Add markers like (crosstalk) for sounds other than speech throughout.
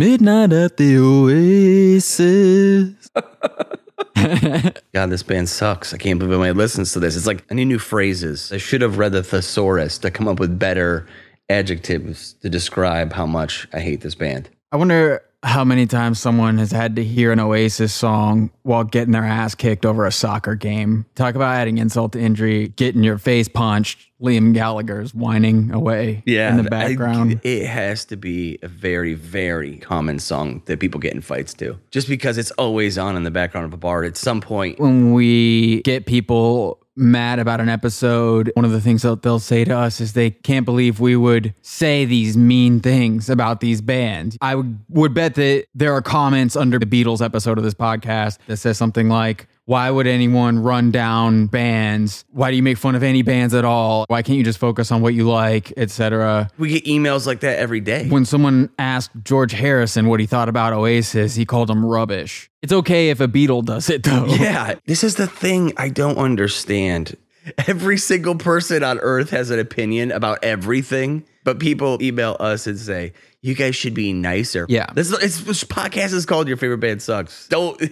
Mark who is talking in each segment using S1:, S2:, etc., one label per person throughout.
S1: Midnight at the Oasis. (laughs)
S2: God, this band sucks. I can't believe anybody listens to this. It's like I need new phrases. I should have read the thesaurus to come up with better adjectives to describe how much I hate this band.
S1: I wonder how many times someone has had to hear an Oasis song while getting their ass kicked over a soccer game. Talk about adding insult to injury, getting your face punched. Liam Gallagher's whining away yeah, in the
S2: I-
S1: background.
S2: it has to be a very, very common song that people get in fights to. Just because it's always on in the background of a bar at some point.
S1: when we get people mad about an episode, one of the things that they'll say to us is they can't believe we would say these mean things about these bands. I would, would bet that there are comments under the Beatles episode of this podcast that says something like, why would anyone run down bands? Why do you make fun of any bands at all? Why can't you just focus on what you like, etc.?
S2: We get emails like that every day.
S1: When someone asked George Harrison what he thought about Oasis, he called them rubbish. It's okay if a Beatle does it though. (laughs)
S2: Yeah, this is the thing I don't understand. Every single person on earth has an opinion about everything, but people email us and say, "You guys should be nicer."
S1: Yeah.
S2: this, it's, this podcast is called "Your Favorite Band Sucks." Don't. (laughs)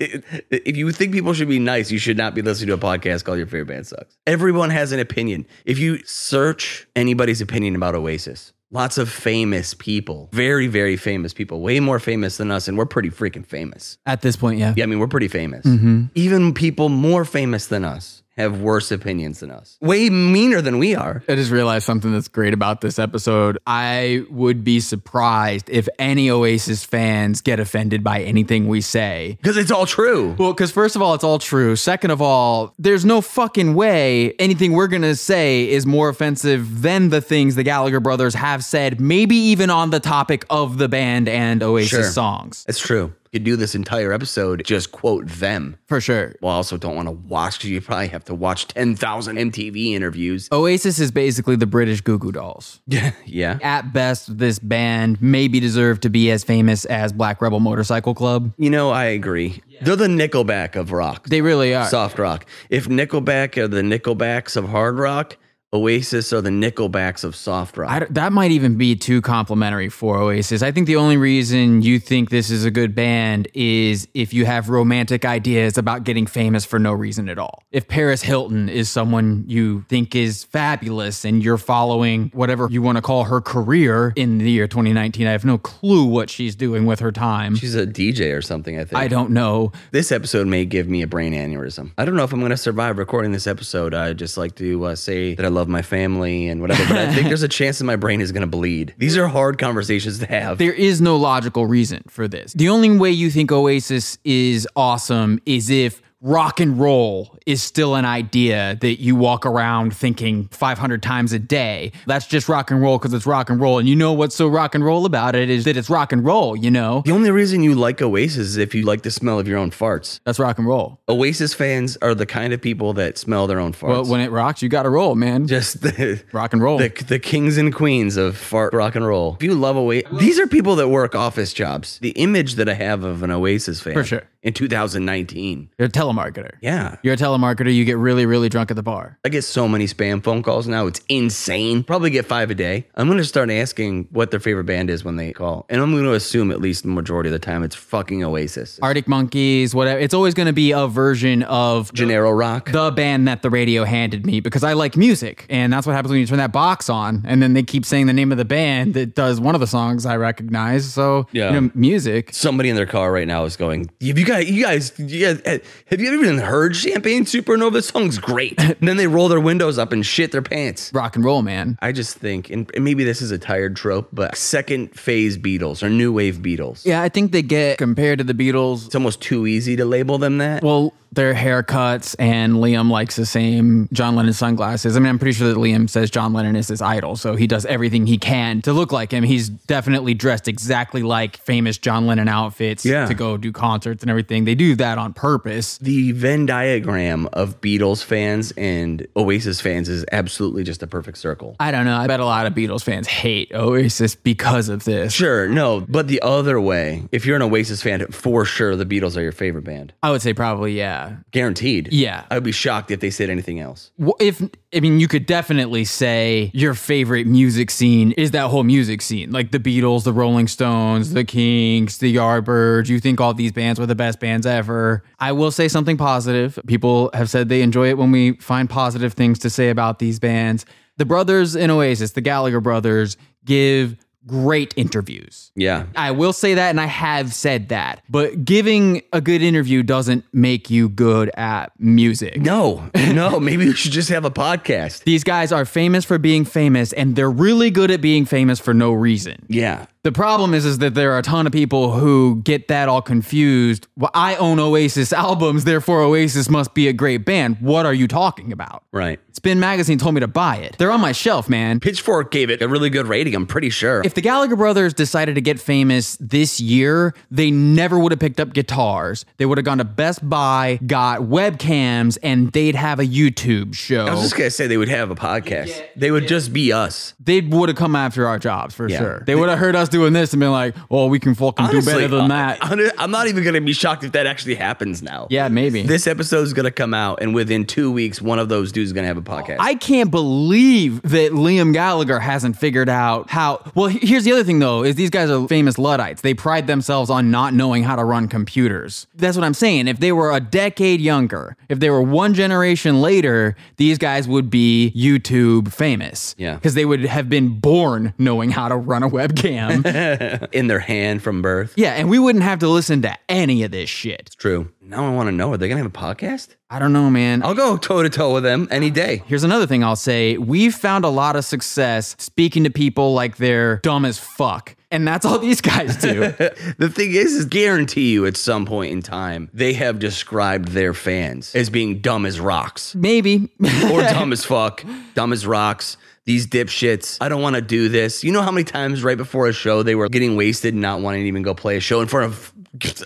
S2: If you think people should be nice, you should not be listening to a podcast called "Your Favorite Band Sucks." Everyone has an opinion. If you search anybody's opinion about Oasis. Lots of famous people, very, very famous people, way more famous than us, and we're pretty freaking famous.
S1: At this point, yeah.
S2: Yeah, I mean, we're pretty famous.
S1: Mm-hmm.
S2: Even people more famous than us have worse opinions than us. Way meaner than we are.
S1: I just realized something that's great about this episode. I would be surprised if any Oasis fans get offended by anything we say.
S2: Because it's all true.
S1: Well, because first of all, it's all true. Second of all, there's no fucking way anything we're going to say is more offensive than the things the Gallagher brothers have said, maybe even on the topic of the band and Oasis
S2: Sure.
S1: songs.
S2: It's true. Could do this entire episode, just quote them.
S1: For sure.
S2: Well, I also don't want to watch, because you probably have to watch 10,000 MTV interviews.
S1: Oasis is basically the British Goo Goo Dolls. (laughs)
S2: Yeah. yeah.
S1: At best, this band maybe deserved to be as famous as Black Rebel Motorcycle Club.
S2: You know, I agree. They're the Nickelback of rock.
S1: They really are.
S2: soft rock. If Nickelback are the Nickelbacks of hard rock, Oasis are the Nickelbacks of soft rock.
S1: I that might even be too complimentary for Oasis. I think the only reason you think this is a good band is if you have romantic ideas about getting famous for no reason at all. If Paris Hilton is someone you think is fabulous and you're following whatever you want to call her career in the year 2019, I have no clue what she's doing with her time.
S2: She's a DJ or something, I think.
S1: I don't know.
S2: This episode may give me a brain aneurysm. I don't know if I'm going to survive recording this episode. I just like to uh, say that I love my family and whatever, but I think there's a (laughs) chance that my brain is going to bleed. These are hard conversations to have.
S1: There is no logical reason for this. The only way you think Oasis is awesome is if rock and roll is still an idea that you walk around thinking 500 times a day. That's just rock and roll because it's rock and roll. And you know what's so rock and roll about it is that it's rock and roll, you know?
S2: the only reason you like Oasis is if you like the smell of your own farts.
S1: That's rock and roll.
S2: Oasis fans are the kind of people that smell their own farts.
S1: Well, when it rocks, you got to roll, man.
S2: just the, (laughs)
S1: rock and roll.
S2: the, the kings and queens of fart rock and roll. If you love Oasis, these are people that work office jobs. The image that I have of an Oasis fan
S1: For sure.
S2: In 2019.
S1: You're a telemarketer.
S2: Yeah.
S1: You're a telemarketer, you get really, really drunk at the bar.
S2: I get so many spam phone calls now. It's insane. Probably get five a day. I'm going to start asking what their favorite band is when they call. And I'm going to assume at least the majority of the time it's fucking Oasis.
S1: Arctic Monkeys, whatever. It's always going to be a version of
S2: Gennaro Rock.
S1: the band that the radio handed me because I like music. And that's what happens when you turn that box on. And then they keep saying the name of the band that does one of the songs I recognize. So,
S2: Yeah.
S1: you know, music.
S2: Somebody in their car right now is going, Have you guys, you guys, you guys eh, have you ever even heard Champagne Supernova? This song's great. and (laughs) then they roll their windows up and shit their pants.
S1: Rock and roll, man.
S2: I just think, and and maybe this is a tired trope, but second phase Beatles or new wave Beatles.
S1: Yeah, I think they get compared to the Beatles.
S2: It's almost too easy to label them that.
S1: Well, their haircuts and Liam likes the same John Lennon sunglasses. I mean, I'm pretty sure that Liam says John Lennon is his idol, so he does everything he can to look like him. He's definitely dressed exactly like famous John Lennon outfits
S2: Yeah.
S1: to go do concerts and everything. They do that on purpose.
S2: The Venn diagram of Beatles fans and Oasis fans is absolutely just a perfect circle.
S1: I don't know. I bet a lot of Beatles fans hate Oasis because of this.
S2: Sure, no, but the other way, if you're an Oasis fan, for sure the Beatles are your favorite band.
S1: I would say probably, yeah.
S2: Guaranteed.
S1: Yeah.
S2: I would be shocked if they said anything else.
S1: Well, if I mean, you could definitely say your favorite music scene is that whole music scene, like the Beatles, the Rolling Stones, the Kinks, the Yardbirds. You think all these bands were the best bands ever. I will say something positive. People have said they enjoy it when we find positive things to say about these bands. The brothers in Oasis, the Gallagher brothers, give great interviews.
S2: Yeah.
S1: I will say that, and I have said that. But giving a good interview doesn't make you good at music.
S2: No, no, (laughs) maybe we should just have a podcast.
S1: These guys are famous for being famous, and they're really good at being famous for no reason.
S2: Yeah.
S1: The problem is, is that there are a ton of people who get that all confused. Well, I own Oasis albums, therefore Oasis must be a great band. What are you talking about?
S2: Right.
S1: Spin Magazine told me to buy it. They're on my shelf, man.
S2: Pitchfork gave it a really good rating, I'm pretty sure.
S1: If the Gallagher brothers decided to get famous this year, they never would have picked up guitars. They would have gone to Best Buy, got webcams, and they'd have a YouTube show.
S2: I was just gonna say they would have a podcast. They would just be us.
S1: they would have come after our jobs for
S2: Yeah.
S1: sure. They would have heard us doing this and being like, "Oh, we can fucking do better than
S2: uh,
S1: that."
S2: hon- I'm not even gonna be shocked if that actually happens now.
S1: yeah, maybe.
S2: This episode is gonna come out, and within two weeks, one of those dudes is gonna have a podcast.
S1: I can't believe that Liam Gallagher hasn't figured out how. Well, here's the other thing though: is these guys are famous luddites. They pride themselves on not knowing how to run computers. That's what I'm saying. If they were a decade younger, if they were one generation later, these guys would be YouTube famous.
S2: Yeah.
S1: because they would have been born knowing how to run a webcam. (laughs)
S2: in their hand from birth.
S1: yeah, and we wouldn't have to listen to any of this shit.
S2: It's true. Now I want to know: Are they gonna have a podcast?
S1: I don't know, man.
S2: I'll go toe to toe with them any day.
S1: Here's another thing I'll say. We've found a lot of success speaking to people like they're dumb as fuck. And that's all these guys do. (laughs)
S2: The thing is, is guarantee you at some point in time they have described their fans as being dumb as rocks
S1: Maybe. (laughs)
S2: or dumb as (laughs) fuck, dumb as rocks. These dipshits. I don't want to do this. You know how many times right before a show they were getting wasted and not wanting to even go play a show in front of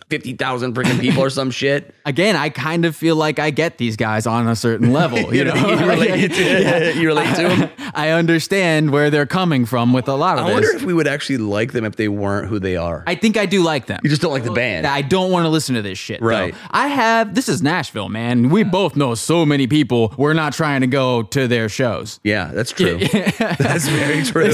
S2: fifty thousand freaking people or some shit. (laughs)
S1: Again, I kind of feel like I get these guys on a certain level. (laughs) You know,
S2: you (laughs) relate to, you relate to them.
S1: I understand where they're coming from with a lot of this.
S2: I wonder
S1: this.
S2: if we would actually like them if they weren't who they are.
S1: I think I do like them.
S2: you just don't like the band.
S1: I don't want to listen to this shit. though.
S2: Right.
S1: I have. This is Nashville, man. We both know so many people. We're not trying to go to their shows.
S2: Yeah, that's true. that's very true.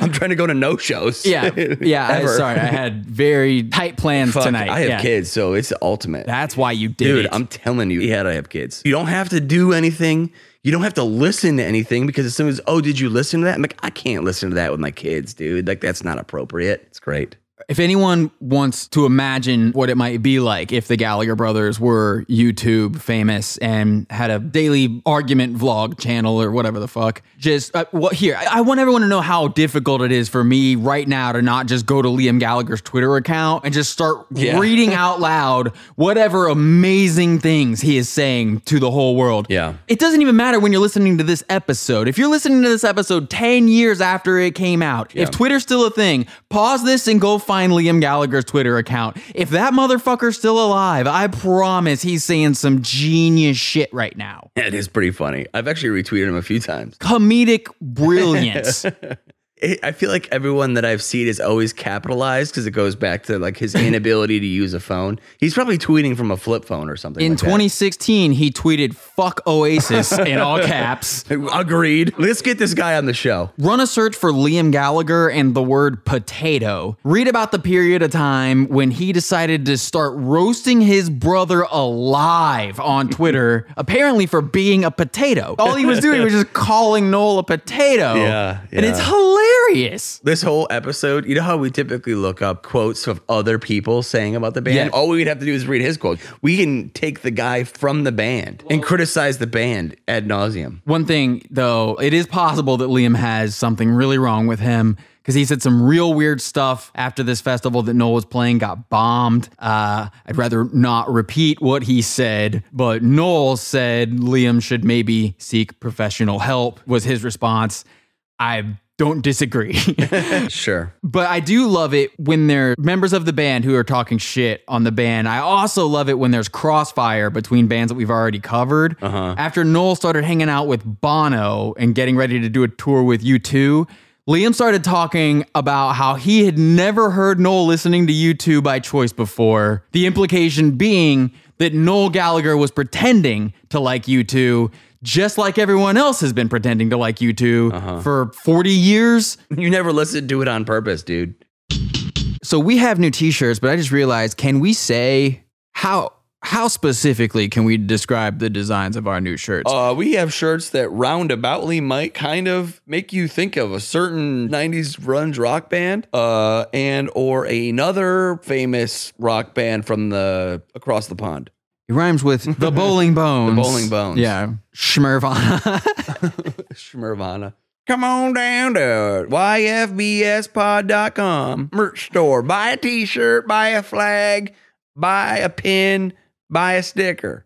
S2: I'm trying to go to no shows.
S1: Yeah, yeah. I, sorry, I had very tight plans
S2: Fuck,
S1: tonight.
S2: I have
S1: Yeah.
S2: kids, so it's the ultimate.
S1: That's why you did it.
S2: Dude,
S1: it.
S2: I'm telling you, yeah, I have kids. You don't have to do anything. You don't have to listen to anything because as soon as, oh, did you listen to that? I'm like, I can't listen to that with my kids, dude. Like, that's not appropriate. It's great.
S1: If anyone wants to imagine what it might be like if the Gallagher brothers were YouTube famous and had a daily argument vlog channel or whatever the fuck, just uh, what here? I, I want everyone to know how difficult it is for me right now to not just go to Liam Gallagher's Twitter account and just start
S2: Yeah.
S1: reading out loud whatever amazing things he is saying to the whole world.
S2: Yeah.
S1: It doesn't even matter when you're listening to this episode. If you're listening to this episode 10 years after it came out, if Twitter's still a thing, pause this and go find Liam Gallagher's Twitter account. If that motherfucker's still alive, I promise he's saying some genius shit right now. (laughs)
S2: It is pretty funny. I've actually retweeted him a few times.
S1: Comedic brilliance. (laughs)
S2: It, I feel like everyone that I've seen is always capitalized because it goes back to like his inability to use a phone. He's probably tweeting from a flip phone or something.
S1: In
S2: like that.
S1: 2016, he tweeted, fuck Oasis in all (laughs) caps.
S2: Agreed. Let's get this guy on the show.
S1: Run a search for Liam Gallagher and the word potato. Read about the period of time when he decided to start roasting his brother alive on (laughs) Twitter, apparently for being a potato. All he was doing was just (laughs) calling Noel a potato.
S2: Yeah,
S1: And it's
S2: yeah.
S1: Hilarious.
S2: This whole episode, you know how we typically look up quotes of other people saying about the band?
S1: Yeah.
S2: All we would have to do is read his quote. We can take the guy from the band and criticize the band ad nauseum.
S1: One thing, though, it is possible that Liam has something really wrong with him because he said some real weird stuff after this festival that Noel was playing got bombed. Uh, I'd rather not repeat what he said, but Noel said Liam should maybe seek professional help, was his response. I don't disagree. (laughs)
S2: Sure.
S1: But I do love it when they're members of the band who are talking shit on the band. I also love it when there's crossfire between bands that we've already covered. Uh-huh. After Noel started hanging out with Bono and getting ready to do a tour with U2, Liam started talking about how he had never heard Noel listening to U2 by choice before. The implication being that Noel Gallagher was pretending to like U2. Just like everyone else has been pretending to like U2 for 40 years. (laughs)
S2: You never listened to it on purpose, dude.
S1: So we have new t-shirts, but I just realized can we say how how specifically can we describe the designs of our new shirts?
S2: Uh, we have shirts that roundaboutly might kind of make you think of a certain 90s grunge rock band uh, and or another famous rock band from the across the pond.
S1: It rhymes with (laughs) the Bowling Bones.
S2: The bowling Bones.
S1: Yeah. Schmervana. (laughs)
S2: Schmervana. Come on down to yfbspod.com merch store. Buy a t-shirt, buy a flag, buy a pin, buy a sticker.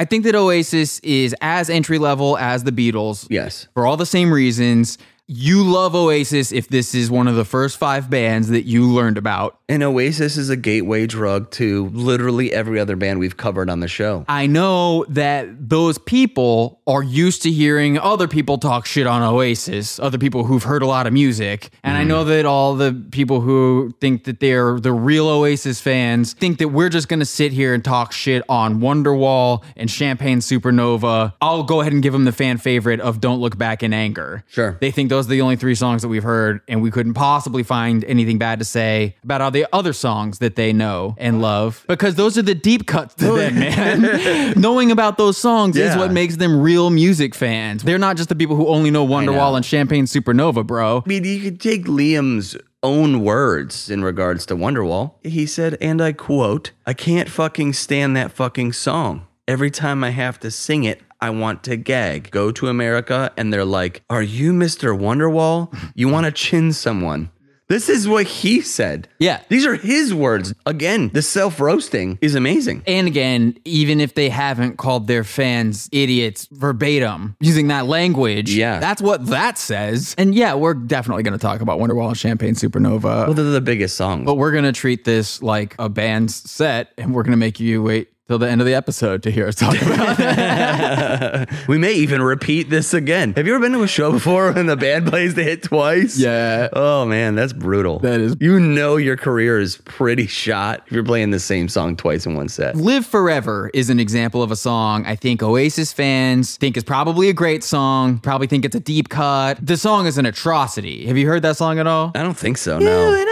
S1: I think that Oasis is as entry level as the Beatles
S2: Yes.
S1: for all the same reasons. You love Oasis if this is one of the first five bands that you learned about.
S2: And Oasis is a gateway drug to literally every other band we've covered on the show.
S1: I know that those people are used to hearing other people talk shit on Oasis, other people who've heard a lot of music. And I mm. know that all the people who think that they're the real Oasis fans think that we're just going to sit here and talk shit on Wonderwall and Champagne Supernova. I'll go ahead and give them the fan favorite of Don't Look Back in Anger.
S2: Sure.
S1: They think those are the only three songs that we've heard, and we couldn't possibly find anything bad to say about all the other songs that they know and love because those are the deep cuts to them, (laughs) man. Knowing about those songs is what makes them real music fans. They're not just the people who only know Wonderwall and Champagne Supernova, bro.
S2: I mean, you could take Liam's own words in regards to Wonderwall. He said, and I quote, I can't fucking stand that fucking song. Every time I have to sing it, I want to gag. Go to America and they're like, Are you Mr. Wonderwall? You want to chin someone. This is what he said.
S1: Yeah.
S2: These are his words. Again, the self roasting is amazing.
S1: And again, even if they haven't called their fans idiots verbatim using that language,
S2: Yeah.
S1: that's what that says. And yeah, we're definitely going to talk about Wonderwall and Champagne Supernova.
S2: Well, they're the biggest songs.
S1: But we're gonna treat this like a band's set, and we're gonna make you wait till the end of the episode to hear us talk about it. (laughs)
S2: we may even repeat this again. Have you ever been to a show before when the band plays the hit twice?
S1: Yeah.
S2: Oh man, that's brutal.
S1: That is-
S2: You know your career is pretty shot if you're playing the same song twice in one set.
S1: Live Forever is an example of a song I think Oasis fans think is probably a great song, probably think it's a deep cut. The song is an atrocity. Have you heard that song at all?
S2: I don't think so. No.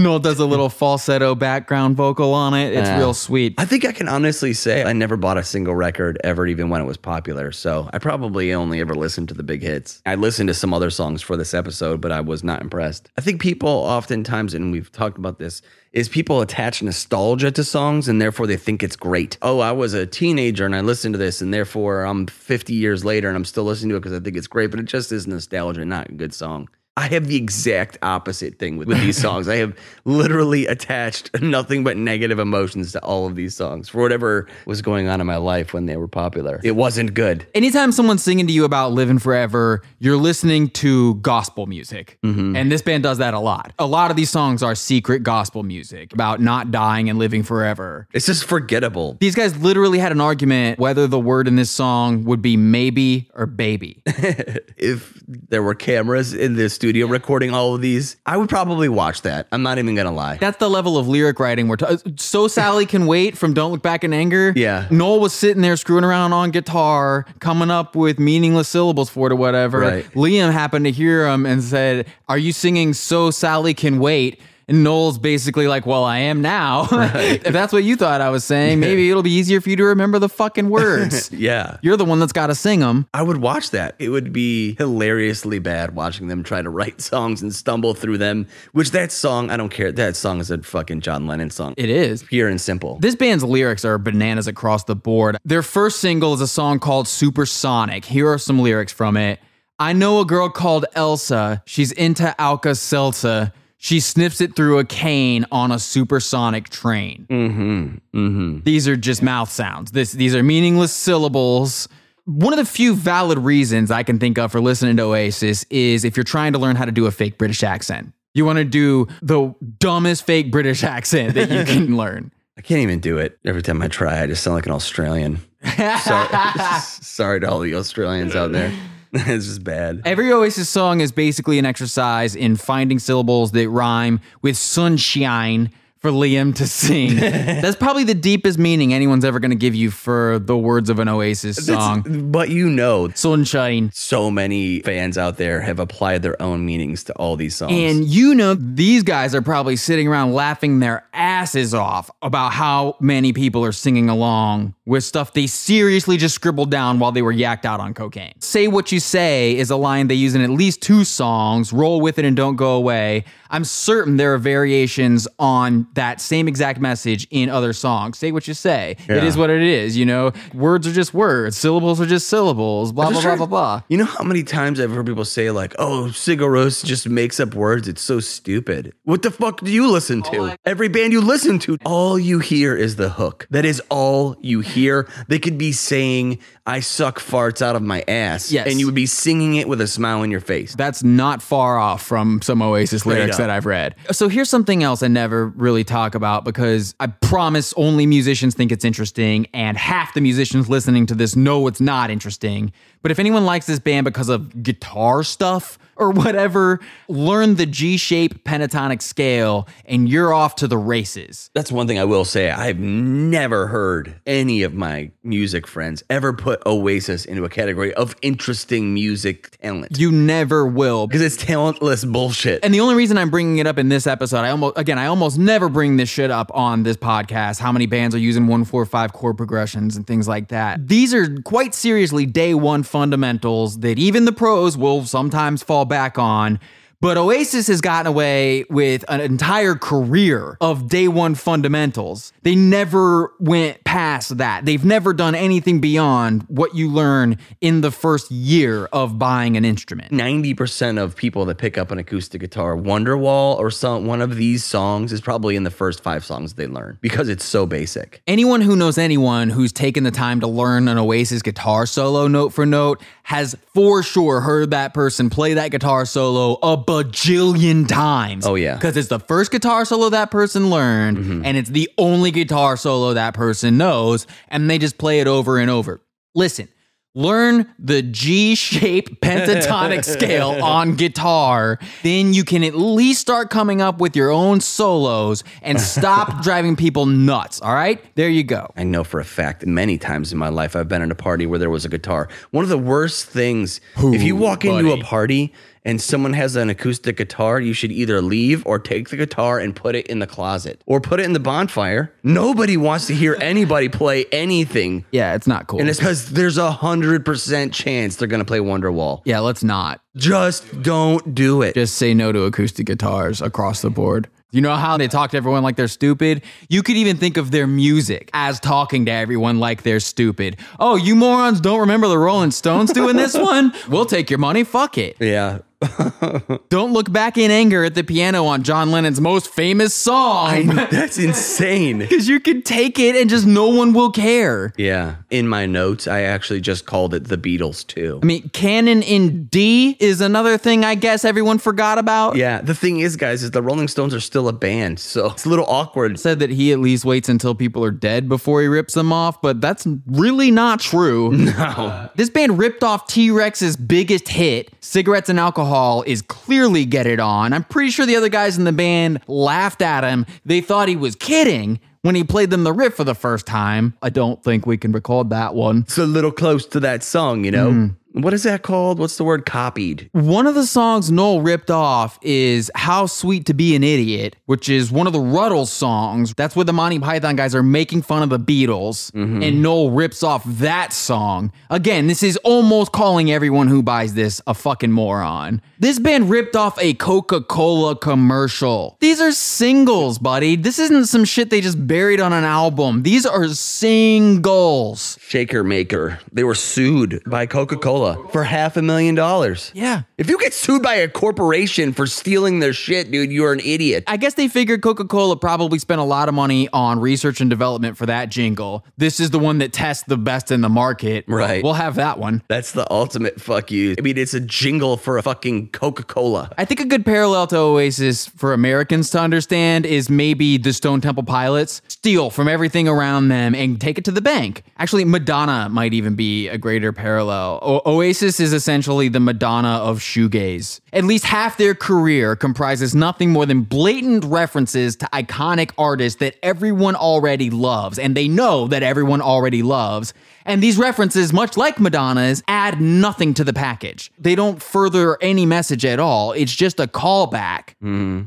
S1: Noel does a little falsetto background vocal on it. It's
S2: Yeah.
S1: real sweet.
S2: I think I can honestly say I never bought a single record ever, even when it was popular. So I probably only ever listened to the big hits. I listened to some other songs for this episode, but I was not impressed. I think people oftentimes, and we've talked about this, is people attach nostalgia to songs and therefore they think it's great. Oh, I was a teenager and I listened to this, and therefore I'm 50 years later and I'm still listening to it because I think it's great, but it just is nostalgia, not a good song. I have the exact opposite thing with, with these songs. I have literally attached (laughs) nothing but negative emotions to all of these songs for whatever was going on in my life when they were popular. It wasn't good.
S1: anytime someone's singing to you about living forever, you're listening to gospel music. Mm-hmm. And this band does that a lot. A lot of these songs are secret gospel music about not dying and living forever.
S2: It's just forgettable.
S1: These guys literally had an argument whether the word in this song would be maybe or baby. (laughs)
S2: If there were cameras in this studio recording all of these, I would probably watch that. I'm not even gonna lie.
S1: That's the level of lyric writing we're talking. Uh, so Sally can wait from Don't Look Back in Anger.
S2: Yeah.
S1: Noel was sitting there screwing around on guitar, coming up with meaningless syllables for it or whatever.
S2: Right.
S1: Liam happened to hear him and said, "Are you singing So Sally Can Wait?" And Noel's basically like, "Well, I am now. (laughs) if that's what you thought I was saying, maybe it'll be easier for you to remember the fucking words. (laughs)
S2: Yeah.
S1: You're the one that's got to sing them."
S2: I would watch that. It would be hilariously bad watching them try to write songs and stumble through them. Which that song, I don't care. That song is a fucking John Lennon song.
S1: It is.
S2: Pure and simple.
S1: This band's lyrics are bananas across the board. Their first single is a song called Supersonic. Here are some lyrics from it. I know a girl called Elsa. She's into Alka Seltzer. She sniffs it through a cane on a supersonic train.
S2: Mm-hmm. Mm-hmm.
S1: These are just mouth sounds. This these are meaningless syllables. One of the few valid reasons I can think of for listening to Oasis is if you're trying to learn how to do a fake British accent. You want to do the dumbest fake British (laughs) accent that you can learn.
S2: I can't even do it. Every time I try, I just sound like an Australian. (laughs) Sorry, (laughs) sorry to all the Australians out there. (laughs) it's just bad.
S1: Every Oasis song is basically an exercise in finding syllables that rhyme with sunshine for Liam to sing. (laughs) That's probably the deepest meaning anyone's ever going to give you for the words of an Oasis song.
S2: That's- but you know,
S1: Sunshine.
S2: so many fans out there have applied their own meanings to all these songs.
S1: And you know, these guys are probably sitting around laughing their asses off about how many people are singing along with stuff they seriously just scribbled down while they were yacked out on cocaine. Say What You Say is a line they use in at least two songs, Roll With It and Don't Go Away. I'm certain there are variations on that same exact message in other songs. Say what you say. It
S2: Yeah.
S1: is what it is, you know? Words are just words, syllables are just syllables, blah, blah,
S2: Just
S1: blah,
S2: try-
S1: blah, blah.
S2: You know how many times I've heard people say like, "Oh, Sigur Rós just makes up words. It's so stupid." What the fuck do you listen to? Oh, Every band you listen to, all you hear is the hook. That is all you hear. They could be saying, "I suck farts out of my ass,"
S1: Yes.
S2: and you would be singing it with a smile on your face.
S1: That's not far off from some Oasis lyrics
S2: up.
S1: that I've read. So here's something else I never really talk about because I promise only musicians think it's interesting, and half the musicians listening to this know it's not interesting. But if anyone likes this band because of guitar stuff or (laughs) whatever, learn the G shape pentatonic scale and you're off to the races.
S2: That's one thing I will say. I've never heard any of my music friends ever put Oasis into a category of interesting music talent
S1: You never will.
S2: because it's talentless bullshit.
S1: And the only reason I'm bringing it up in this episode, I almost again, I almost never bring this shit up on this podcast. How many bands are using one, four, five chord progressions and things like that? These are quite seriously day one fundamentals that even the pros will sometimes fall back on. But Oasis has gotten away with an entire career of day one fundamentals. They never went past that. They've never done anything beyond what you learn in the first year of buying an instrument.
S2: 90% of people that pick up an acoustic guitar, Wonderwall or some one of these songs is probably in the first five songs they learn because it's so basic.
S1: Anyone who knows anyone who's taken the time to learn an Oasis guitar solo note for note has for sure heard that person play that guitar solo a bajillion times.
S2: Oh, yeah.
S1: Because it's the first guitar solo that person learned, mm-hmm. and it's the only guitar solo that person knows, and they just play it over and over. Listen. Learn the G shape (laughs) pentatonic scale on guitar. Then you can at least start coming up with your own solos and stop (laughs) driving people nuts. All right? There you go.
S2: I know for a fact many times in my life I've been in a party where there was a guitar. One of the worst things, if you walk into a party and someone has an acoustic guitar, you should either leave or take the guitar and put it in the closet or put it in the bonfire. Nobody wants to hear anybody play anything.
S1: Yeah, it's not cool.
S2: And it's because there's a hundred percent chance they're gonna play Wonderwall.
S1: yeah, let's not.
S2: Just don't do it.
S1: Just say no to acoustic guitars across the board. You know how they talk to everyone like they're stupid? You could even think of their music as talking to everyone like they're stupid. Oh, you morons don't remember the Rolling Stones doing this (laughs) one? We'll take your money. Fuck it.
S2: yeah. (laughs)
S1: Don't look back in anger at the piano on John Lennon's most famous song.
S2: That's (laughs) insane.
S1: Because you can take it and just no one will care.
S2: Yeah. In my notes, I actually just called it the Beatles too.
S1: I mean, canon in D is another thing I guess everyone forgot about.
S2: Yeah. The thing is, guys, is the Rolling Stones are still a band, so it's a little awkward.
S1: said that he at least waits until people are dead before he rips them off, but that's really not true. (laughs)
S2: No.
S1: Uh, this band ripped off T Rex's biggest hit, Cigarettes and Alcohol, is clearly Get It On. I'm pretty sure the other guys in the band laughed at him. They thought he was kidding when he played them the riff for the first time. I don't think we can record that one.
S2: It's a little close to that song, you know? Hmm. What is that called? What's the word copied?
S1: One of the songs Noel ripped off is How Sweet to Be an Idiot, which is one of the Rutles songs. That's where the Monty Python guys are making fun of the Beatles, mm-hmm. and Noel rips off that song. Again, this is almost calling everyone who buys this a fucking moron. This band ripped off a Coca Cola commercial. These are singles, buddy. This isn't some shit they just buried on an album. These are singles.
S2: Shaker Maker. They were sued by Coca Cola Cola for half a million dollars.
S1: Yeah.
S2: If you get sued by a corporation for stealing their shit, dude, you're an idiot.
S1: I guess they figured Coca Cola probably spent a lot of money on research and development for that jingle. This is the one that tests the best in the market.
S2: Right.
S1: We'll have that one.
S2: That's the ultimate fuck you. I mean, it's a jingle for a fucking Coca Cola.
S1: I think a good parallel to Oasis for Americans to understand is maybe the Stone Temple Pilots steal from everything around them and take it to the bank. Actually, Madonna might even be a greater parallel. O- Oasis is essentially the Madonna of shoegaze. At least half their career comprises nothing more than blatant references to iconic artists that everyone already loves, and they know that everyone already loves. And these references, much like Madonna's, add nothing to the package. They don't further any message at all. It's just a callback.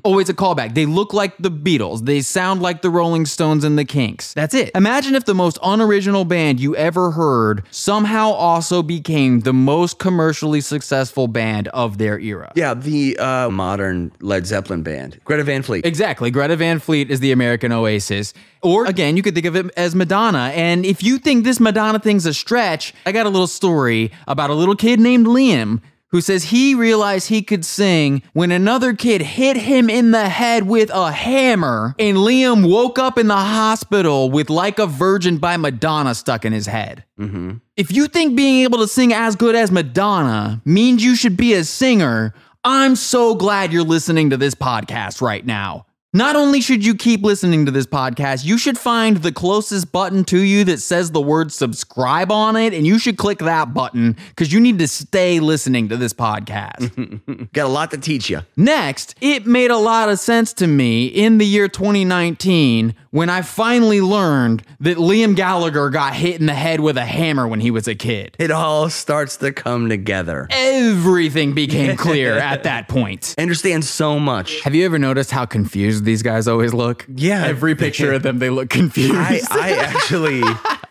S1: Oh, it's a callback. They look like the Beatles. They sound like the Rolling Stones and the Kinks. That's it. Imagine if the most unoriginal band you ever heard somehow also became the most commercially successful band of their era.
S2: Yeah, the uh, modern Led Zeppelin band, Greta Van Fleet.
S1: Exactly. Greta Van Fleet is the American Oasis. Or again, you could think of it as Madonna. And if you think this Madonna thing's a stretch, I got a little story about a little kid named Liam who says he realized he could sing when another kid hit him in the head with a hammer and Liam woke up in the hospital with Like a Virgin by Madonna stuck in his head. Mm-hmm. If you think being able to sing as good as Madonna means you should be a singer, I'm so glad you're listening to this podcast right now. Not only should you keep listening to this podcast, you should find the closest button to you that says the word subscribe on it, and you should click that button because you need to stay listening to this podcast. (laughs)
S2: Got a lot to teach you.
S1: Next, it made a lot of sense to me in the year 2019 when I finally learned that Liam Gallagher got hit in the head with a hammer when he was a kid.
S2: It all starts to come together.
S1: Everything became clear at that point.
S2: I (laughs) understand so much.
S1: Have you ever noticed how confused these guys always look?
S2: Yeah.
S1: Every picture of them, they look confused.
S2: I, I actually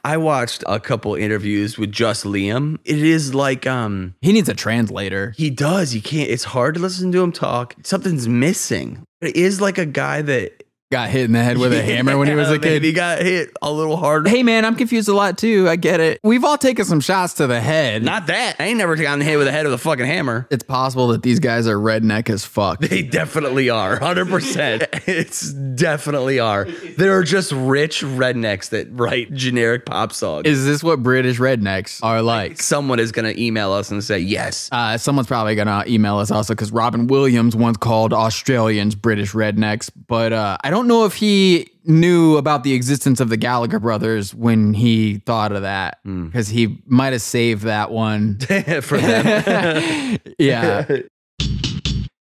S2: I watched a couple interviews with just Liam. It is like um
S1: he needs a translator.
S2: he does. You can't it's hard to listen to him talk. Something's missing. It is like a guy that
S1: Got hit in the head with a hammer when he was a (laughs) kid.
S2: He got hit a little hard.
S1: Hey man, I'm confused a lot too. I get it. We've all taken some shots to the head.
S2: Not that. I ain't never gotten hit with the head of a fucking hammer.
S1: it's possible that these guys are redneck as fuck. (laughs)
S2: They definitely are. 100%. (laughs) it's definitely are. They're just rich rednecks that write generic pop songs.
S1: Is this what British rednecks are like?
S2: Someone is going to email us and say, yes.
S1: Uh, someone's probably gonna email us also because Robin Williams once called Australians British rednecks, but uh, I don't know if he knew about the existence of the Gallagher brothers when he thought of that hmm. because he might have saved that one. (laughs)
S2: For them. (laughs)
S1: yeah.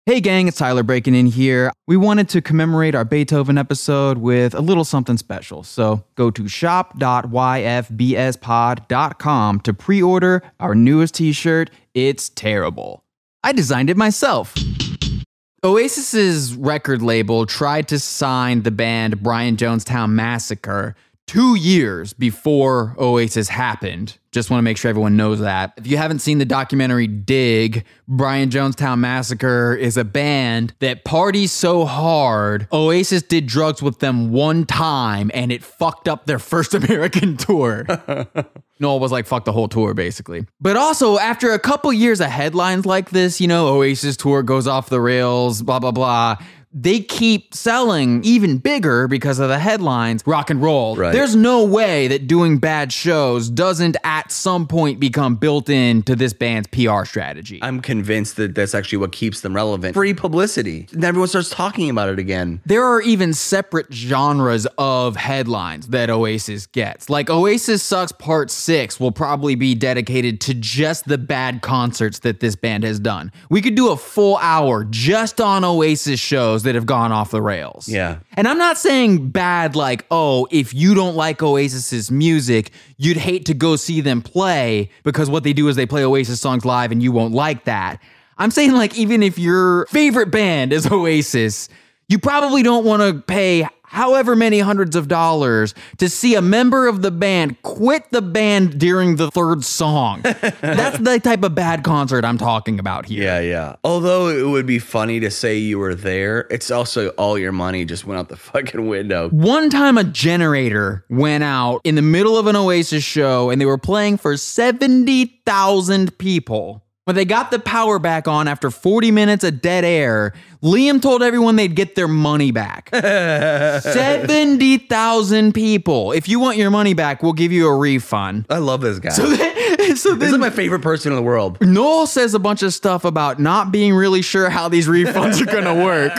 S1: Hey, gang, it's Tyler breaking in here. We wanted to commemorate our Beethoven episode with a little something special. So go to shop.yfbspod.com to pre order our newest t shirt. It's terrible. I designed it myself. Oasis's record label tried to sign the band Brian Jonestown Massacre two years before Oasis happened. Just want to make sure everyone knows that. If you haven't seen the documentary Dig, Brian Jonestown Massacre is a band that parties so hard, Oasis did drugs with them one time and it fucked up their (laughs) first American tour. (laughs) Noel was like, fuck the whole tour, basically. But also, after a couple years of headlines like this, you know, Oasis tour goes off the rails, blah, blah, blah. They keep selling even bigger because of the headlines, rock and roll.
S2: Right.
S1: There's no way that doing bad shows doesn't at some point become built into this band's PR strategy.
S2: I'm convinced that that's actually what keeps them relevant. Free publicity. And everyone starts talking about it again.
S1: There are even separate genres of headlines that Oasis gets. Like Oasis Sucks Part 6 will probably be dedicated to just the bad concerts that this band has done. We could do a full hour just on Oasis shows that have gone off the rails.
S2: Yeah.
S1: And I'm not saying bad like, oh, if you don't like Oasis's music, you'd hate to go see them play because what they do is they play Oasis songs live and you won't like that. I'm saying like even if your favorite band is (laughs) Oasis, you probably don't want to pay however many hundreds of dollars to see a member of the band quit the band during the third song. (laughs) That's the type of bad concert I'm talking about here.
S2: Yeah, yeah. Although it would be funny to say you were there, it's also all your money just went out the (laughs) fucking window.
S1: One time a generator went out in the middle of an Oasis show and they were playing for 70,000 people. When they got the power back on after 40 minutes of dead air, Liam told everyone they'd get their money back. (laughs) 70,000 people. If you want your money back, we'll give you a refund.
S2: I love this guy.
S1: so (laughs)
S2: this
S1: then
S2: is my favorite person in the world.
S1: Noel says a bunch of stuff about not being really sure how these refunds are going to work.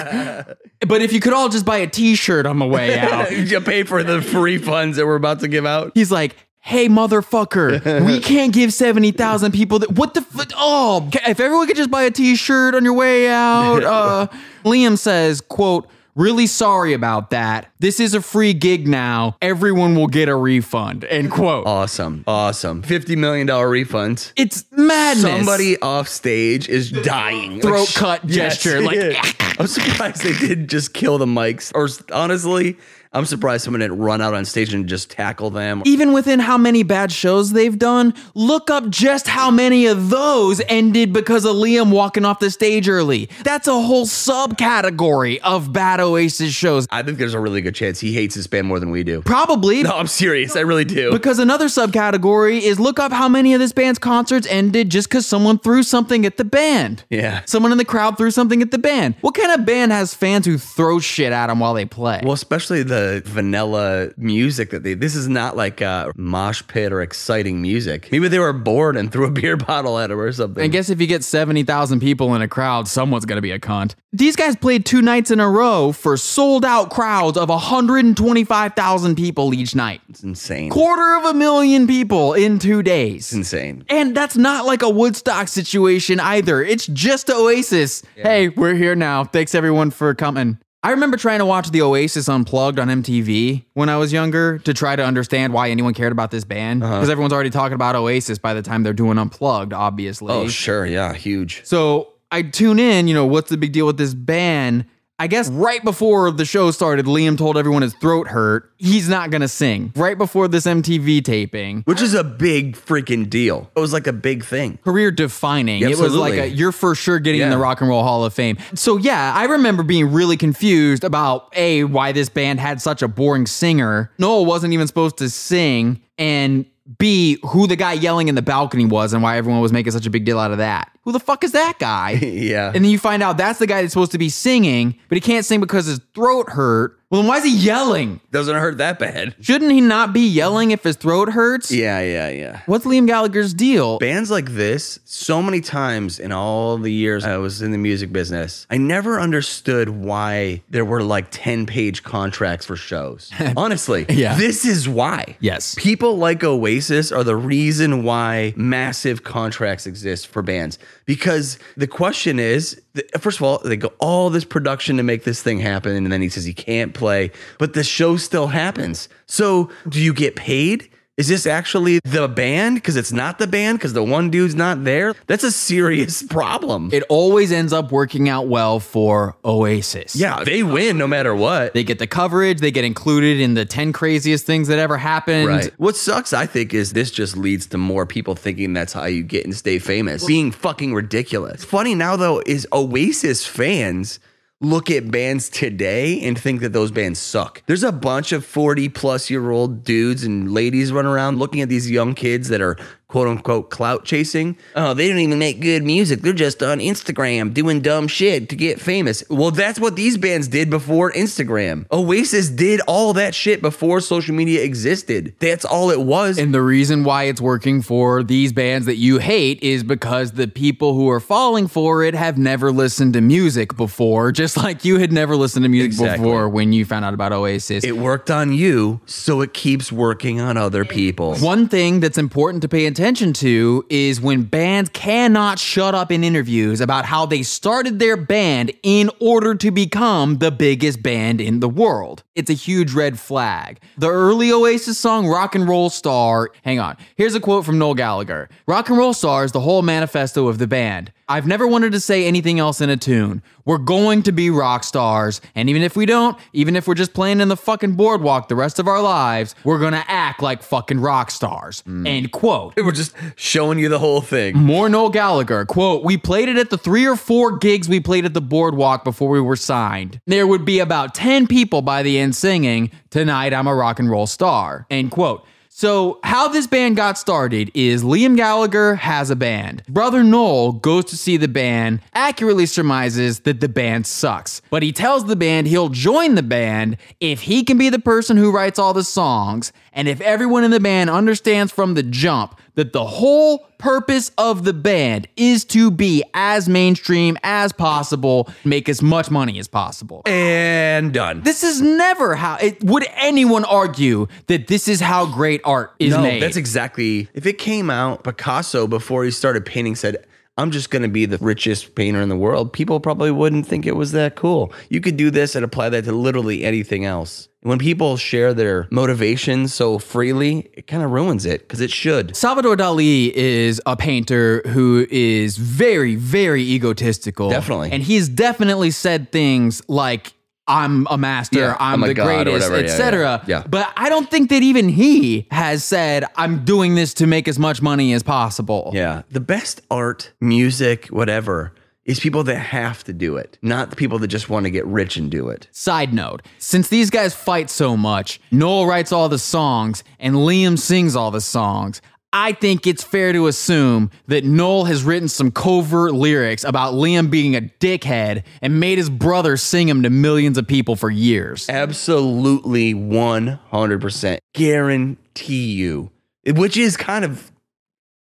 S1: (laughs) But if you could all just buy a t shirt on the way out,
S2: you pay for the free funds that we're about to give out.
S1: he's like, Hey, motherfucker, we (laughs) can't give 70,000 people that. What the. F- oh, if everyone could just buy a t shirt on your way out. (laughs) Uh, Liam says, quote, Really sorry about that. This is a free gig now. Everyone will get a refund. End quote.
S2: Awesome. Awesome. $50 million refunds.
S1: it's madness.
S2: Somebody off stage is dying.
S1: Throat
S2: sh-
S1: cut gesture, like- (laughs)
S2: I'm surprised they didn't just kill the mics. Or honestly, I'm surprised someone didn't run out on stage and just tackle them.
S1: even within how many bad shows they've done, look up just how many of those ended because of Liam walking off the stage early. That's a whole subcategory of bad Oasis shows.
S2: I think there's a really good chance he hates this band more than we do.
S1: Probably.
S2: No, I'm serious. I really do.
S1: Because another subcategory is look up how many of this band's concerts ended just because someone threw something at the band.
S2: Yeah.
S1: Someone in the crowd threw something at the band. What kind of band has fans who throw shit at them while they play?
S2: Well, especially the vanilla music that they. This is not like a mosh pit or exciting music. Maybe they were bored and threw a (laughs) beer bottle at him or something.
S1: I guess if you get 70,000 people in a crowd, someone's going to be a cunt. These guys played two nights in a row for sold out crowds of 125,000 people each night.
S2: it's insane.
S1: Quarter of a million people in two days.
S2: It's insane.
S1: And that's not like a Woodstock situation either. It's just Oasis. Hey, we're here now. Thanks everyone for coming. I remember trying to watch the Oasis Unplugged on MTV when I was younger to try to understand why anyone cared about this band. Uh-huh. Because everyone's already talking about Oasis by the time they're doing Unplugged, obviously.
S2: Oh, sure. Yeah. Huge.
S1: So I tune in, you know, what's the big deal with this band? I guess right before the show started, Liam told everyone his throat hurt. He's not gonna sing. Right before this MTV taping.
S2: Which is a big freaking deal. It was like a big thing.
S1: Career defining. It was
S2: Absolutely.
S1: like a, you're for sure getting in the
S2: Yeah.
S1: Rock and Roll Hall of Fame. So yeah, I remember being really confused about A, why this band had such a boring singer. Noel wasn't even supposed to sing. And B, who the guy yelling in the balcony was and why everyone was making such a big deal out of that. Who the fuck is that guy? (laughs)
S2: Yeah.
S1: And then you find out that's the guy that's supposed to be singing, but he can't sing because his throat hurt. Well, then why is he yelling?
S2: Doesn't hurt that bad.
S1: Shouldn't he not be yelling if his throat hurts?
S2: Yeah. Yeah. Yeah.
S1: What's Liam Gallagher's deal?
S2: Bands like this, so many times in all the years I was in the music business, I never understood why there were like 10 page contracts for shows. (laughs) Honestly,
S1: Yeah.
S2: this is why.
S1: Yes.
S2: People like Oasis are the reason why massive contracts exist for bands. Because the question is, first of all, they go all this production to make this thing happen, and then he says he can't play, but the show still happens. So, do you get paid? Is this actually the band? Because it's not the band because the one dude's not there. That's a serious (laughs) problem.
S1: It always ends up working out well for Oasis.
S2: yeah, they win no matter what.
S1: They get the coverage, they get included in the 10 craziest things that ever happened.
S2: Right. What sucks, I think, is this just leads to more people thinking that's how you get and stay famous. Being fucking ridiculous. Funny now, though, is Oasis fans look at bands today and think that those bands suck. There's a bunch of 40 plus year old dudes and ladies running around looking at these young kids that are quote unquote clout chasing. Oh, they don't even make good music. They're just on Instagram doing dumb shit to get famous. Well, that's what these bands did before Instagram. Oasis did all that shit before social media existed. That's all it was.
S1: And the reason why it's working for these bands that you hate is because the people who are falling for it have never listened to music before, (laughs) just like you had never listened to music
S2: Exactly.
S1: before when you found out about Oasis.
S2: it worked on you, so it keeps working on other people.
S1: One thing that's important to pay attention to is when bands cannot shut up in interviews about how they started their band in order to become the biggest band in the world. It's a huge red flag. The early Oasis song Rock and Roll Star, hang on, here's a quote from Noel Gallagher Rock and Roll Star is the whole manifesto of the band. I've never wanted to say anything else in a tune. We're going to be rock stars. And even if we don't, even if we're just playing in the fucking boardwalk the rest of our lives, we're going to act like fucking rock stars. Mm. End quote. (laughs)
S2: We're just showing you the whole thing.
S1: More Noel Gallagher. Quote, we played it at the three or four gigs we played at the boardwalk before we were signed. There would be about 10 people by the end singing, Tonight I'm a rock and roll star. End quote. So, how this band got started is Liam Gallagher has a band. Brother Noel goes to see the band, accurately surmises that the band sucks. But he tells the band he'll join the band if he can be the person who writes all the songs, and if everyone in the band understands from the jump that the whole purpose of the band is to be as mainstream as possible, make as much money as possible.
S2: And done.
S1: This is never how it would anyone argue that this is how great art is
S2: no,
S1: made.
S2: that's exactly. If it came out, Picasso before he started painting said, "I'm just going to be the richest painter in the world." People probably wouldn't think it was that cool. You could do this and apply that to literally anything else. When people share their motivations so freely, it kind of ruins it because it should.
S1: Salvador Dali is a painter who is very, very egotistical.
S2: Definitely.
S1: And he's definitely said things like, I'm a master,
S2: Yeah,
S1: I'm
S2: I'm
S1: the greatest, etc.
S2: yeah, yeah.
S1: But I don't think that even he has said, I'm doing this to make as much money as possible.
S2: Yeah, the best art, music, whatever, is people that have to do it, not the people that just want to get rich and do it.
S1: Side note, since these guys fight so much, Noel writes all the songs and Liam sings all the songs. I think it's fair to assume that Noel has written some covert lyrics about Liam being a dickhead and made his brother sing him to millions of people for years.
S2: Absolutely 100% guarantee you, which is kind of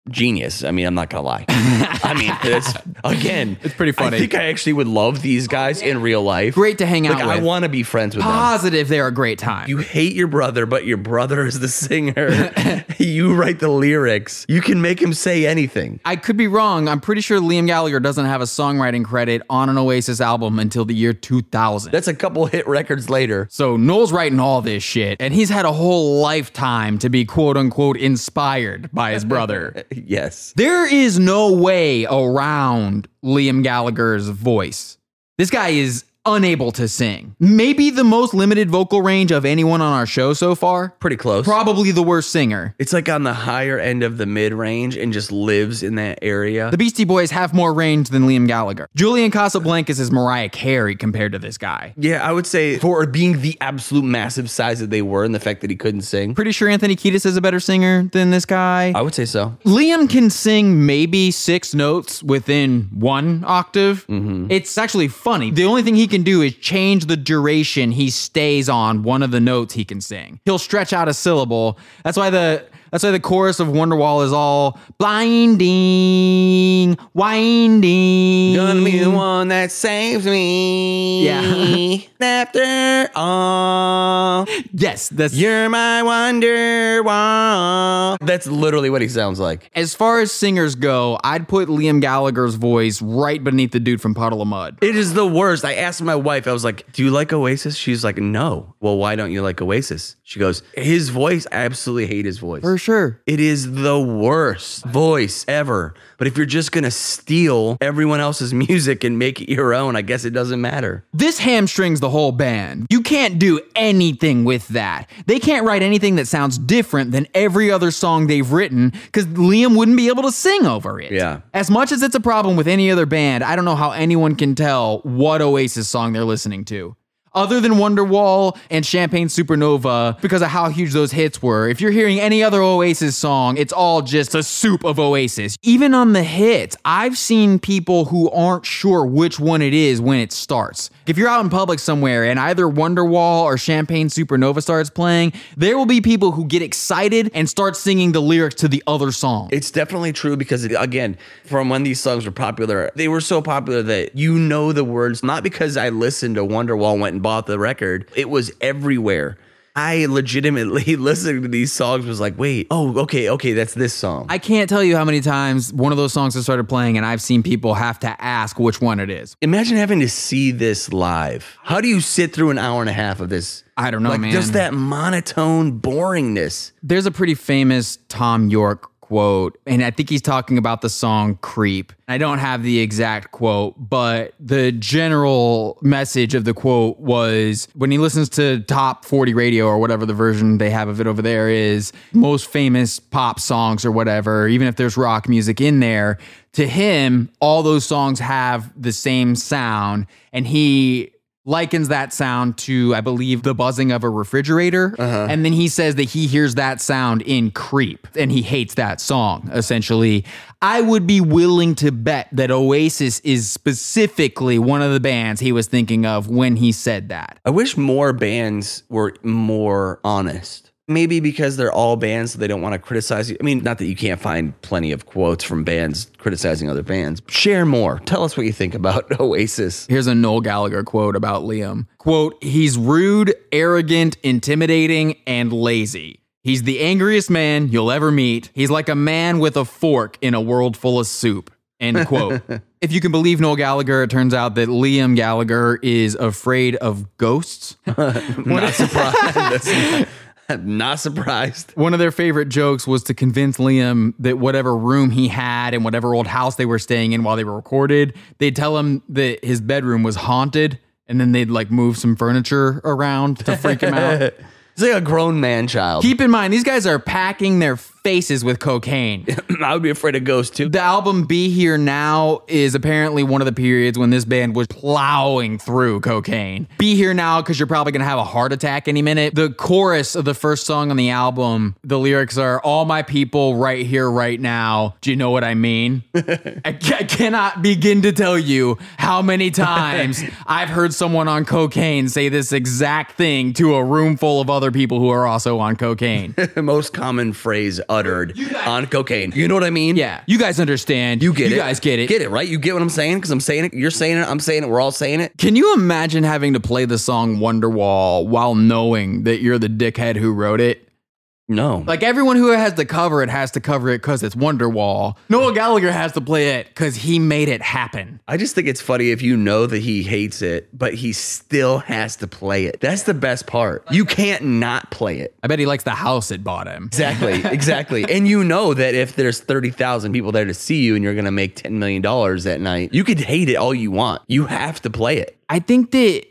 S2: genius. I mean, I'm not going to lie. (laughs) I mean, it's again,
S1: It's pretty funny.
S2: I think I actually would love these guys in real life.
S1: Great to hang out
S2: Like, I want to be friends with them.
S1: Positive they're a great time.
S2: You hate your brother, but your brother is the singer. (laughs) you write the lyrics. You can make him say anything.
S1: I could be wrong. I'm pretty sure Liam Gallagher doesn't have a songwriting credit on an Oasis album until the year 2000.
S2: That's a couple hit records later.
S1: So Noel's writing all this shit, and he's had a whole lifetime to be quote unquote inspired by his brother. (laughs)
S2: Yes.
S1: there is no way around Liam Gallagher's voice. This guy is unable to sing. Maybe the most limited vocal range of anyone on our show so far.
S2: Pretty close.
S1: Probably the worst singer.
S2: It's like on the higher end of the mid range and just lives in that area.
S1: The Beastie Boys have more range than Liam Gallagher. Julian Casablancas is Mariah Carey compared to this guy.
S2: yeah, I would say for being the absolute massive size that they were and the fact that he couldn't sing,
S1: Pretty sure Anthony Kiedis is a better singer than this guy.
S2: I would say so.
S1: Liam can sing maybe six notes within one octave.
S2: Mm-hmm.
S1: It's actually funny. The only thing he can do is change the duration he stays on one of the notes he can sing. He'll stretch out a syllable. That's why the that's why the chorus of Wonderwall is all blinding, winding.
S2: Gonna be the one that saves me.
S1: Yeah. (laughs)
S2: After all,
S1: Yes, that's
S2: you're my wonderwall. That's literally what he sounds like.
S1: as far as singers go, I'd put Liam Gallagher's voice right beneath the dude from Puddle of Mudd.
S2: It is the worst. I asked my wife, I was like, Do you like Oasis? She's like, No. Well, why don't you like Oasis? She goes, His voice, I absolutely hate his voice.
S1: For sure.
S2: It is the worst voice ever. But if you're just gonna steal everyone else's (laughs) music and make it your own, I guess it doesn't matter.
S1: This hamstrings the whole band. You can't do anything with that. They can't write anything that sounds different than every other song they've written because Liam wouldn't be able to sing over it.
S2: Yeah.
S1: As much as it's a problem with any other band, I don't know how anyone can tell what Oasis song they're listening to. Other than Wonderwall and Champagne Supernova, because of how huge those hits were, if you're hearing any other Oasis song, it's all just a soup of Oasis. Even on the hits, I've seen people who aren't sure which one it is when it starts. If you're out in public somewhere and either Wonderwall or Champagne Supernova starts playing, there will be people who get excited and start singing the lyrics to the other song.
S2: It's definitely true because, again, from when these songs were popular, they were so popular that you know the words, not because I listened to Wonderwall went and bought the record, it was everywhere. I legitimately (laughs) listening to these songs was like, wait, oh, okay, okay, that's this song.
S1: I can't tell you how many times one of those songs has started playing and I've seen people have to ask which one it is.
S2: Imagine having to see this live. How do you sit through an hour and a half of this?
S1: I don't know,
S2: like
S1: man.
S2: just that monotone boringness.
S1: There's a pretty famous Thom Yorke quote, and I think he's talking about the song Creep. I don't have the exact quote, but the general message of the quote was when he listens to top 40 radio or whatever the version they have of it over there is, most famous pop songs or whatever, even if there's rock music in there, to him, all those songs have the same sound. And he likens that sound to, I believe, the buzzing of a refrigerator. Uh-huh. And then he says that he hears that sound in Creep and he hates that song, essentially. I would be willing to bet that Oasis is specifically one of the bands he was thinking of when he said that.
S2: I wish more bands were more honest. Maybe because they're all bands, so they don't want to criticize you. I mean, not that you can't find plenty of quotes from bands criticizing other bands. Share more. Tell us what you think about (laughs) Oasis.
S1: Here's a Noel Gallagher quote about Liam. Quote, he's rude, arrogant, intimidating, and lazy. He's the angriest man you'll ever meet. He's like a man with a fork in a world full of soup. End (laughs) quote. if you can believe Noel Gallagher, it turns out that Liam Gallagher is afraid of ghosts. (laughs)
S2: Not surprised. (laughs) not surprised.
S1: One of their favorite jokes was to convince Liam that whatever room he had and whatever old house they were staying in while they were recorded, they'd tell him that his bedroom was haunted and then they'd like move some furniture around to freak him out. (laughs)
S2: It's like a grown man child.
S1: Keep in mind, these guys are packing their faces with cocaine. (laughs)
S2: I would be afraid of ghosts too.
S1: The album Be Here Now is apparently one of the periods when this band was plowing through cocaine. Be Here Now because you're probably going to have a heart attack any minute. The chorus of the first song on the album, the lyrics are All my people right here, right now. Do you know what I mean? (laughs) I, cannot begin to tell you how many (laughs) times I've heard someone on cocaine say this exact thing to a room full of other people who are also on cocaine.
S2: Most common phrase uttered on cocaine. You know what I mean?
S1: yeah, you guys understand.
S2: You get it.
S1: You guys get it.
S2: Get it, right? You get what I'm saying? Because I'm saying it. You're saying it. I'm saying it. We're all saying it.
S1: Can you imagine having to play the song Wonderwall while knowing that you're the dickhead who wrote it?
S2: No.
S1: Like everyone who has to cover it has to cover it because it's Wonderwall. Noel Gallagher has to play it because he made it happen.
S2: I just think it's funny if you know that he hates it, but he still has to play it. That's the best part. You can't not play it.
S1: I bet he likes the house it bought him.
S2: Exactly, (laughs) exactly. and you know that if there's 30,000 people there to see you and you're going to make $10 million that night, you could hate it all you want. You have to play it.
S1: I think that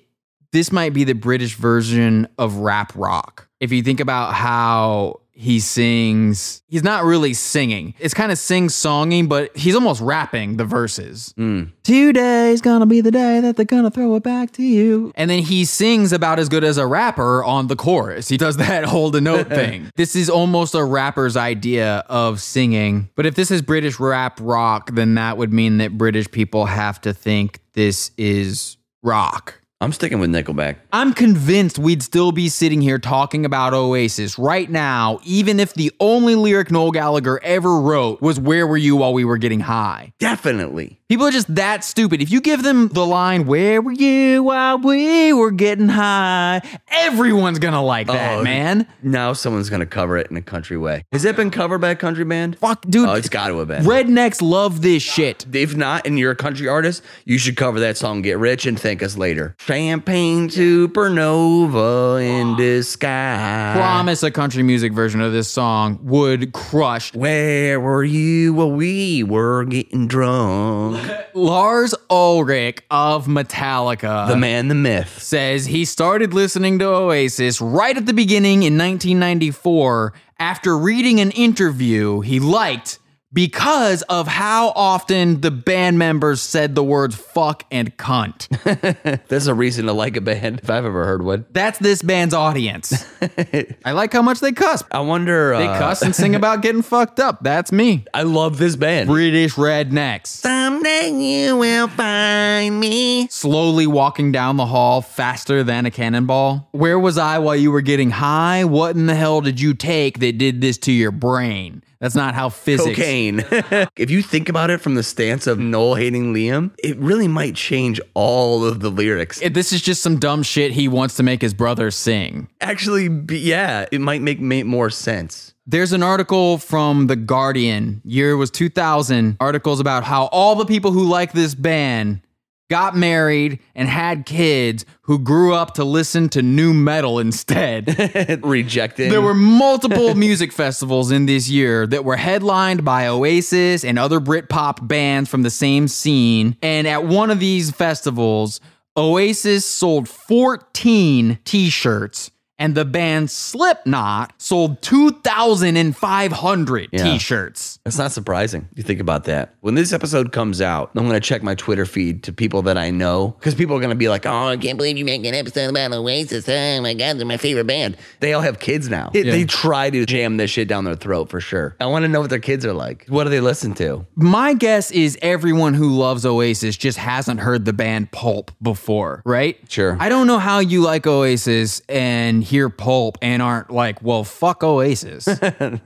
S1: this might be the British version of rap rock. If you think about how he sings, he's not really singing. It's kind of sing songy, but he's almost rapping the verses. Hmm. Today's gonna be the day that they're gonna throw it back to you. And then he sings about as good as a rapper on the chorus. He does that (laughs) hold a note (laughs) thing. This is almost a rapper's idea of singing. But if this is British rap rock, then that would mean that British people have to think this is rock.
S2: I'm sticking with Nickelback.
S1: I'm convinced we'd still be sitting here talking about Oasis right now, even if the only lyric Noel Gallagher ever wrote was Where Were You While We Were Getting High?
S2: Definitely.
S1: People are just that stupid. If you give them the line, Where were you while we were getting high? Everyone's gonna like that,
S2: Oh,
S1: man.
S2: Now someone's going to cover it in a country way. Has it been covered by a country band?
S1: Fuck, dude.
S2: Oh, it's got to have been.
S1: Rednecks love this shit.
S2: If not, and you're a country artist, you should cover that song, Get Rich, and thank us later. Champagne supernova in the sky.
S1: Promise a country music version of this song would crush.
S2: Where were you while we were getting drunk? (laughs)
S1: Lars Ulrich of Metallica.
S2: The man, the myth.
S1: says he started listening to Oasis right at the beginning in 1994 after reading an interview he liked because of how often the band members said the words fuck and cunt. (laughs)
S2: There's a reason to like a band if I've ever heard one.
S1: That's this band's audience. (laughs) I like how much they cuss.
S2: I wonder.
S1: They
S2: uh,
S1: cuss and sing about getting fucked up. That's me. (laughs)
S2: I love this band.
S1: British rednecks.
S2: Someday you will find me.
S1: slowly walking down the hall faster than a cannonball. Where was I while you were getting high? What in the hell did you take that did this to your brain? That's not how physics.
S2: Cocaine. (laughs) if you think about it from the stance of Noel hating Liam, it really might change all of the lyrics.
S1: If This is just some dumb shit he wants to make his brother sing.
S2: Actually, yeah, it might make, make more sense.
S1: There's an article from The Guardian, year was 2000, articles about how all the people who like this band got married, and had kids who grew up to listen to nu metal instead. (laughs)
S2: Rejecting.
S1: There were multiple (laughs) music festivals in this year that were headlined by Oasis and other Britpop bands from the same scene. And at one of these festivals, Oasis sold 14 t shirts. And the band Slipknot sold 2,500
S2: Yeah.
S1: t shirts.
S2: That's not surprising. You think about that. When this episode comes out, I'm going to check my Twitter feed to people that I know because people are going to be like, oh, I can't believe you make an episode about Oasis. Oh my God, they're my favorite band. They all have kids now. It- They try to jam this shit down their throat for sure. I want to know what their kids are like. What do they listen to?
S1: My guess is everyone who loves Oasis just hasn't heard the band Pulp before, right?
S2: Sure.
S1: I don't know how you like Oasis and hear Pulp and aren't like, well, fuck Oasis. (laughs)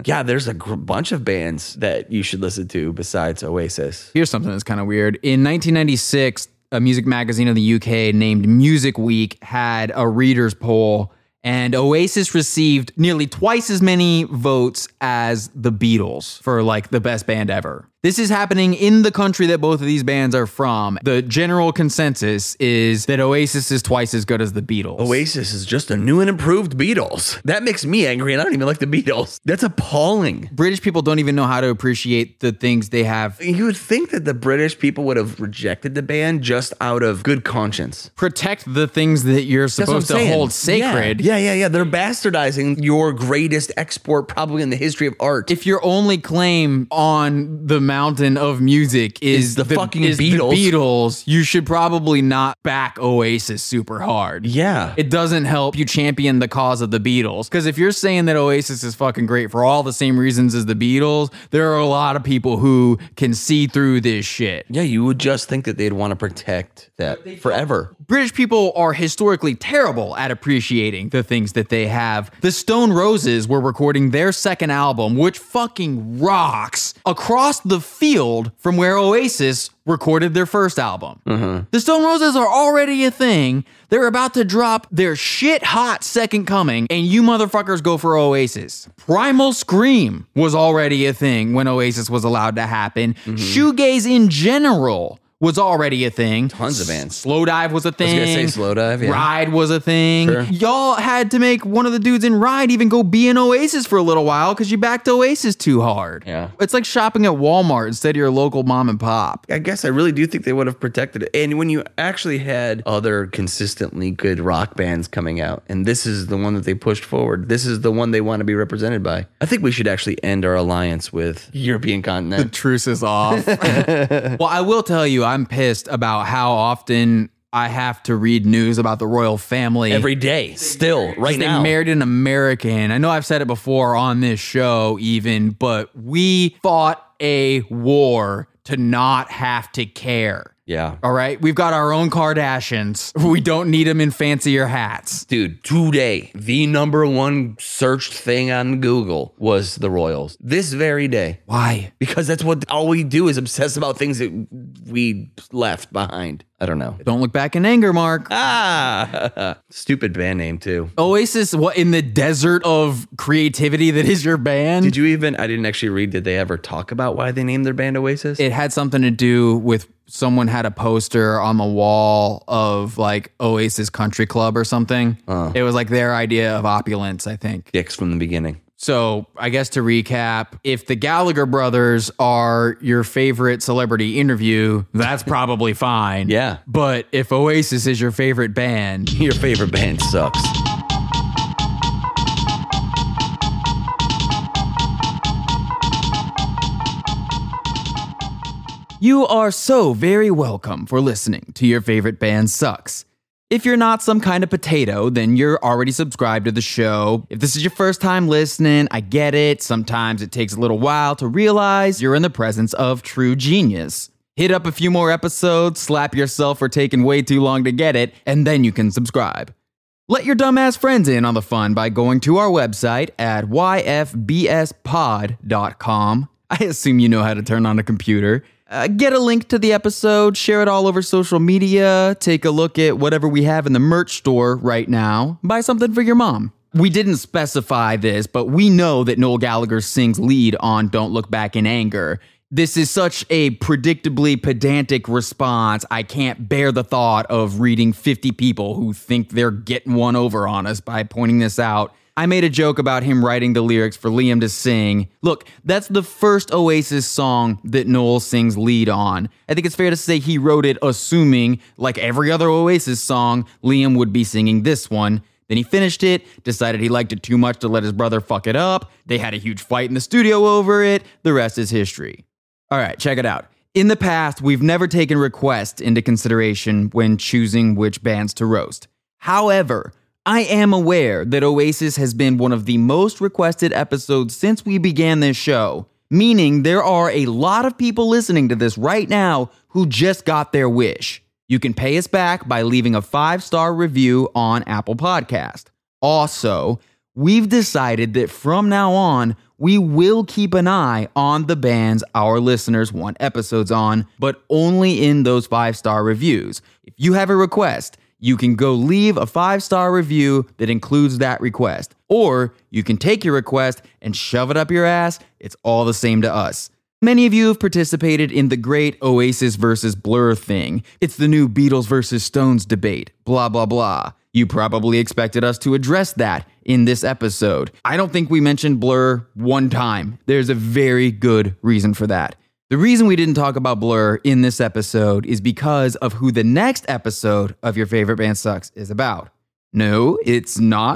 S2: Yeah, there's a gr- bunch of bands that you should listen to besides Oasis.
S1: Here's something that's kind of weird. In 1996, a music magazine of the UK named Music Week had a readers poll, and Oasis received nearly twice as many votes as the Beatles for like the best band ever. This is happening in the country that both of these bands are from. The general consensus is that Oasis is twice as good as the Beatles.
S2: Oasis is just a new and improved Beatles. That makes me angry, and I don't even like the Beatles. That's appalling.
S1: British people don't even know how to appreciate the things they have.
S2: You would think that the British people would have rejected the band just out of good conscience.
S1: Protect the things that you're
S2: That's what I'm
S1: supposed to
S2: saying.
S1: hold sacred.
S2: Yeah, yeah, yeah. yeah. They're bastardizing your greatest export probably in the history of art.
S1: if your only claim on the mountain of music is,
S2: Is the fucking
S1: is the
S2: Beatles.
S1: Beatles, you should probably not back Oasis super hard.
S2: yeah.
S1: It doesn't help you champion the cause of the Beatles. Because if you're saying that Oasis is fucking great for all the same reasons as the Beatles, there are a lot of people who can see through this shit.
S2: yeah, you would just think that they'd want to protect that forever.
S1: British people are historically terrible at appreciating the things that they have. The Stone Roses were recording their second album, which fucking rocks, across the field from where Oasis recorded their first album. Mm-hmm. The Stone Roses are already a thing. They're about to drop their shit hot second coming, and you motherfuckers go for Oasis. Primal Scream was already a thing when Oasis was allowed to happen. Mm-hmm. Shoegaze in general was already a thing.
S2: Tons of bands.
S1: Slowdive was a thing.
S2: gonna say Slowdive, yeah.
S1: Ride was a thing.
S2: Sure.
S1: Y'all had to make one of the dudes in Ride even go be in Oasis for a little while because you backed Oasis too hard.
S2: Yeah.
S1: It's like shopping at Walmart instead of your local mom and pop.
S2: I guess I really do think they would have protected it. And when you actually had other consistently good rock bands coming out, and this is the one that they pushed forward, this is the one they want to be represented by. I think we should actually end our alliance with European continent.
S1: The truce is off. (laughs) well, I will tell you, I'm pissed about how often I have to read news about the royal family.
S2: Every day, still, right
S1: they
S2: now.
S1: married an American. I know I've said it before on this show, even, but we fought a war to not have to care.
S2: Yeah.
S1: All right, we've got our own Kardashians. (laughs) We don't need them in fancier hats.
S2: Dude, today, the number one searched thing on Google was the Royals. This very day.
S1: Why?
S2: Because that's what all we do is obsess about things that we left behind. I don't know.
S1: Don't look back in anger, Mark. (laughs)
S2: Ah, (laughs) stupid band name too.
S1: Oasis, what in the desert of creativity that is your band?
S2: Did you even? I didn't actually read. Did they ever talk about why they named their band Oasis?
S1: it had something to do with someone had a poster on the wall of like Oasis Country Club or something. Uh. It was like their idea of opulence, I think.
S2: Dicks from the beginning.
S1: So, I guess to recap, if the Gallagher brothers are your favorite celebrity interview, that's (laughs) probably fine.
S2: Yeah.
S1: But if Oasis is your favorite band,
S2: Your favorite band sucks.
S1: You are so very welcome for listening to Your Favorite Band Sucks. If you're not some kind of potato, then you're already subscribed to the show. If this is your first time listening, I get it. Sometimes it takes a little while to realize you're in the presence of true genius. Hit up a few more episodes, slap yourself for taking way too long to get it, and then you can subscribe. Let your dumbass friends in on the fun by going to our website at yfbspod.com. I assume you know how to turn on a computer. Uh, get a link to the episode, share it all over social media, take a look at whatever we have in the merch store right now, buy something for your mom. We didn't specify this, but we know that Noel Gallagher sings lead on Don't Look Back in Anger. This is such a predictably pedantic response. I can't bear the thought of reading 50 people who think they're getting one over on us by pointing this out. I made a joke about him writing the lyrics for Liam to sing. Look, that's the first Oasis song that Noel sings lead on. I think it's fair to say he wrote it assuming, like every other Oasis song, Liam would be singing this one. Then he finished it, decided he liked it too much to let his brother fuck it up. They had a huge fight in the studio over it. The rest is history. All right, check it out. In the past, we've never taken requests into consideration when choosing which bands to roast. However, I am aware that Oasis has been one of the most requested episodes since we began this show, meaning there are a lot of people listening to this right now who just got their wish. You can pay us back by leaving a five star review on Apple Podcast. Also, we've decided that from now on, we will keep an eye on the bands our listeners want episodes on, but only in those five star reviews. If you have a request, you can go leave a five star review that includes that request. Or you can take your request and shove it up your ass. It's all the same to us. Many of you have participated in the great Oasis versus Blur thing. It's the new Beatles versus Stones debate, blah, blah, blah. You probably expected us to address that in this episode. I don't think we mentioned Blur one time. There's a very good reason for that. The reason we didn't talk about Blur in this episode is because of who the next episode of Your Favorite Band Sucks is about. No, it's not